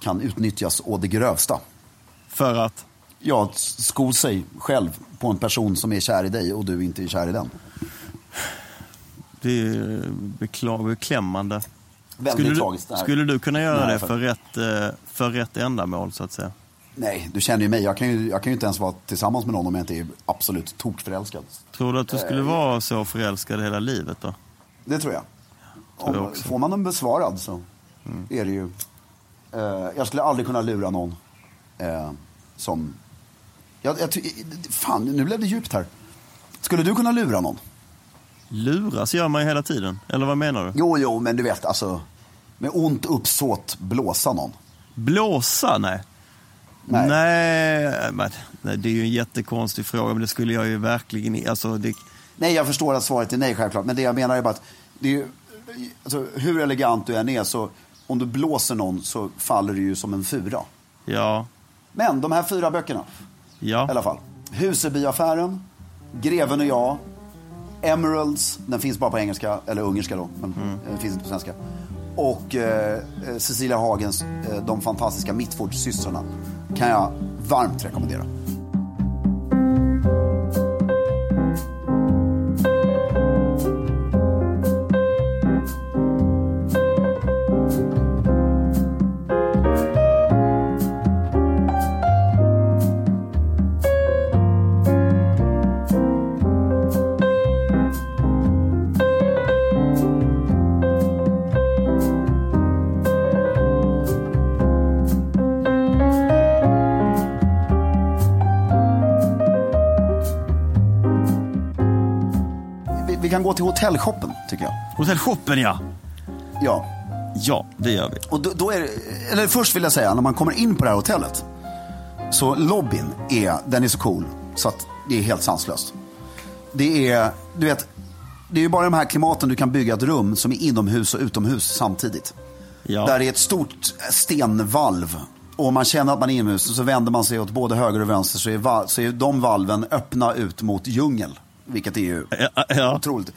kan utnyttjas å det grövsta. För att? Ja, sko sig själv på en person som är kär i dig och du inte är kär i den. Det är bekla- beklämmande. Väldigt skulle, tragiskt. du, skulle du kunna göra Nej, det för- rätt, eh, för rätt ändamål så att säga? Nej, du känner ju mig. Jag kan ju, jag kan ju inte ens vara tillsammans med någon om jag inte är absolut tokförälskad. Tror du att du Eh, skulle vara så förälskad hela livet då? Det tror jag. Tror jag Om, får man den besvarad så är det ju... Eh, jag skulle aldrig kunna lura någon eh, som... Jag, jag, fan, nu blev det djupt här. Skulle du kunna lura någon? Luras gör man ju hela tiden. Eller vad menar du? Jo, jo, men du vet, alltså... Med ont uppsåt blåsa någon. Blåsa? Nej. Nej. Nej, men, nej, det är ju en jättekonstig fråga, men det skulle jag ju verkligen... Alltså, det, Nej, jag förstår att svaret är nej självklart. Men det jag menar är bara att det är, ju- alltså, hur elegant du än är så om du blåser någon så faller du ju som en fura. ja, Men de här fyra böckerna ja. i alla fall. Husebyaffären, Greven och jag, Emeralds, den finns bara på engelska, eller ungerska då, men den finns inte på svenska. Och eh, eh, Cecilia Hagens eh, De fantastiska Mittfordsystrarna kan jag varmt rekommendera. Hotellshoppen, tycker jag. Hotellshoppen, ja. Ja, Ja, det gör vi. Och då, då är det, eller först vill jag säga, när man kommer in på det här hotellet. Så lobbyn är, den är så cool så att det är helt sanslöst. Det är, du vet, det är ju bara de här klimaten du kan bygga ett rum som är inomhus och utomhus samtidigt. Ja. Där det är ett stort stenvalv. Och man känner att man är inomhus och så vänder man sig åt både höger och vänster så är, så är de valven öppna ut mot djungel. Vilket är ju Ja, ja. otroligt.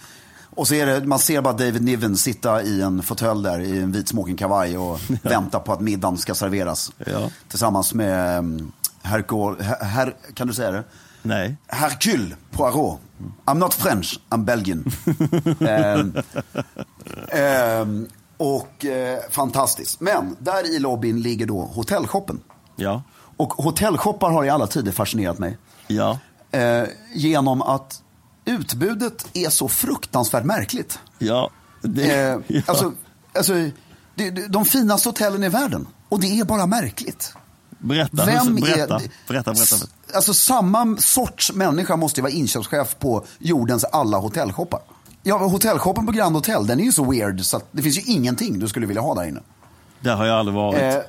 Och så är det, man ser bara David Niven sitta i en fåtölj där i en vit smokingkavaj och [LAUGHS] vänta på att middagen ska serveras. Ja. Tillsammans med um, Hercule, her, her, kan du säga det? Nej. Hercule Poirot. I'm not French, I'm Belgian. [LAUGHS] Ehm, ehm, och eh, fantastiskt. Men där i lobbyn ligger då hotellshoppen. Ja. Och hotellshoppar har i alla tider fascinerat mig. Ja. Eh, genom att utbudet är så fruktansvärt märkligt. Ja. Det, Eh, [LAUGHS] ja. alltså, alltså, det, det, de finaste hotellen i världen. Och det är bara märkligt. berätta, Vem berätta, är... berätta, berätta, berätta. Alltså samma sorts människa måste ju vara inköpschef på jordens alla hotellshoppar. Ja, hotellshoppen på Grand Hotel, den är ju så weird så att det finns ju ingenting du skulle vilja ha där inne. Där har jag aldrig varit. Eh,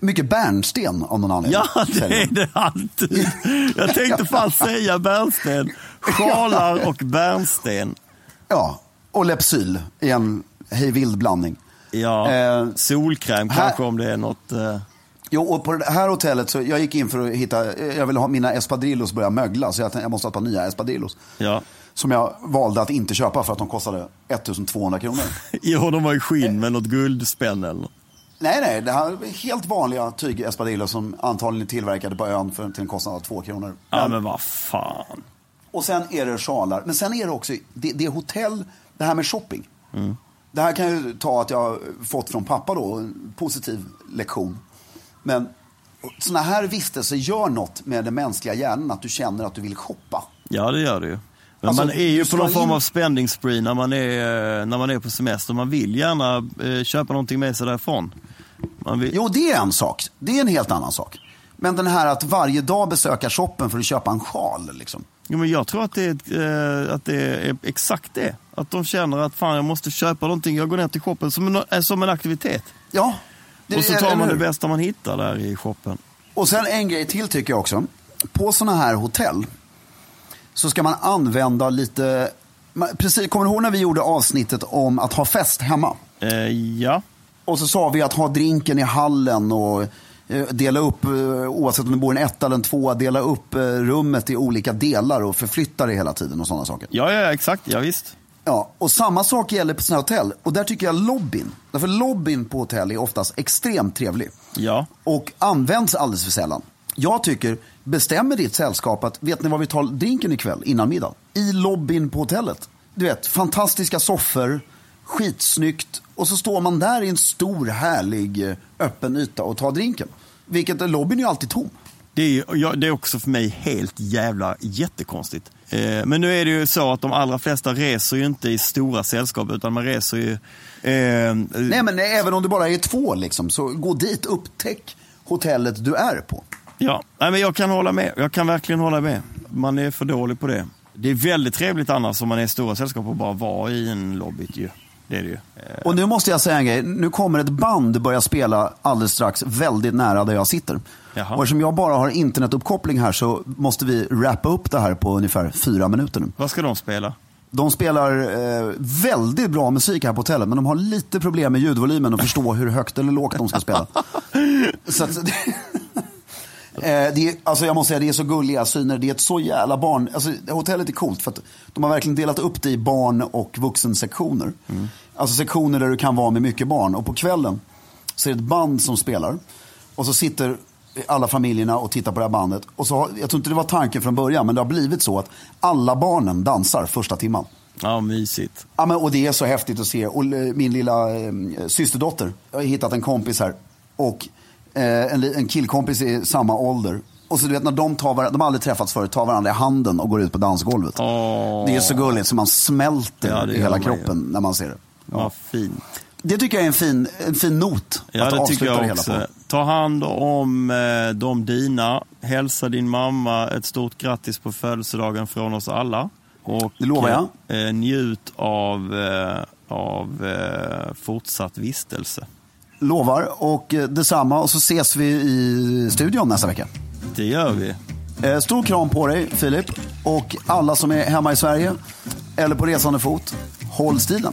mycket bärnsten av någon anledning. Ja, det är det alltid. Jag tänkte [LAUGHS] fan säga bärnsten. Sjalar och bärnsten. Ja, och Lepsyl i en hej vild blandning. Ja, Eh, solkräm här- kanske om det är något. Eh, Jo, och på det här hotellet så jag gick in för att hitta, jag ville ha mina espadrillos börja mögla så jag jag måste ha ett par nya espadrillos. Ja. Som jag valde att inte köpa för att de kostade 1200 kronor. [LAUGHS] Jo, de var i skinn med något guldspänn eller något. Nej, nej, det här är helt vanliga tyg espadrillos som antagligen är tillverkade på ön för, till en kostnad av 2 kronor. Ja, men vad fan. Och sen är det sjalar. Men sen är det också, det, det är hotell, det här med shopping. Det här kan jag ta att jag fått från pappa då, en positiv lektion. Men sådana här vistelser gör något med den mänskliga hjärnan, att du känner att du vill shoppa. Ja, det gör det ju. Men Alltså, man är ju på någon form av spending spree när man är, eh, när man är på semester. Man vill gärna eh, köpa någonting med sig därifrån. Vill... Jo, det är en sak. Det är en helt annan sak. Men den här att varje dag besöka shoppen för att köpa en sjal. Liksom. Jo, men jag tror att det, är, eh, att det är exakt det. Att de känner att fan jag måste köpa någonting. Jag går ner till shoppen som en, som en aktivitet. Ja. det och så tar man det bästa man hittar där i shoppen. Och sen en grej till tycker jag också. På sådana här hotell så ska man använda lite, precis, kommer du ihåg när vi gjorde avsnittet om att ha fest hemma? Eh, ja. Och så sa vi att ha drinken i hallen och eh, dela upp, eh, oavsett om du bor i en etta eller en tvåa, dela upp eh, rummet i olika delar och förflytta det hela tiden och sådana saker. Ja, ja, exakt. Ja, visst. Ja, och samma sak gäller på sådana hotell. Och där tycker jag lobbyn, därför lobbyn på hotell är oftast extremt trevlig. Ja. Och används alldeles för sällan. Jag tycker, bestämmer ditt sällskap att, vet ni vad vi tar drinken ikväll innan middag? I lobbyn på hotellet. Du vet, fantastiska soffor, skitsnyggt. Och så står man där i en stor härlig eh, öppen yta och tar drinken. Vilket, lobbyn är ju alltid tom. Det är, ja, det är också för mig helt jävla jättekonstigt. Eh, men nu är det ju så att de allra flesta reser ju inte i stora sällskap utan man reser ju... Eh, Nej men även om du bara är två liksom, så gå dit, upptäck hotellet du är på. Ja, nej, men jag kan hålla med. Jag kan verkligen hålla med. Man är för dålig på det. Det är väldigt trevligt annars om man är i stora sällskap och bara vara i en lobby. Ju. Det är det ju. Och nu måste jag säga en grej. Nu kommer ett band börja spela alldeles strax väldigt nära där jag sitter. Jaha. Och eftersom jag bara har internetuppkoppling här så måste vi wrappa upp det här på ungefär fyra minuter nu. Vad ska de spela? De spelar eh, väldigt bra musik här på hotellet men de har lite problem med ljudvolymen och förstå hur högt eller lågt de ska spela. [LAUGHS] så att, det är, alltså jag måste säga, det är så gulliga syner. Det är ett så jävla barn... Alltså, hotellet är coolt för att de har verkligen delat upp det i barn och vuxensektioner. Alltså sektioner där du kan vara med mycket barn. Och på kvällen så är det ett band som spelar. Och så sitter alla familjerna och tittar på det här bandet. Och så har, jag tror inte det var tanken från början, men det har blivit så att alla barnen dansar första timman. Ja, mysigt. Ja, men, och det är så häftigt att se. Och eh, min lilla eh, systerdotter, jag har hittat en kompis här. Och eh, en, en killkompis i samma ålder. Och så du vet när de tar varandra, de har aldrig träffats förut, tar varandra i handen och går ut på dansgolvet. Åh. Det är så gulligt så man smälter Ja, det i hela man ju. kroppen när man ser det. Vad fint. Det tycker jag är en fin, en fin not Ja, att det avsluta tycker det jag hela också. på. Ta hand om eh, de dina. Hälsa din mamma ett stort grattis på födelsedagen från oss alla. Och, Det lovar jag. Eh, njut av, eh, av eh, fortsatt vistelse. Lovar. Och eh, detsamma. Och så ses vi i studion nästa vecka. Det gör vi. Eh, Stor kram på dig Filip. Och alla som är hemma i Sverige eller på resande fot. Håll stilen.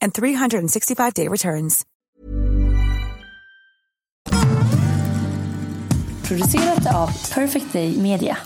and 365-day returns. Producerat av Perfect Day Media.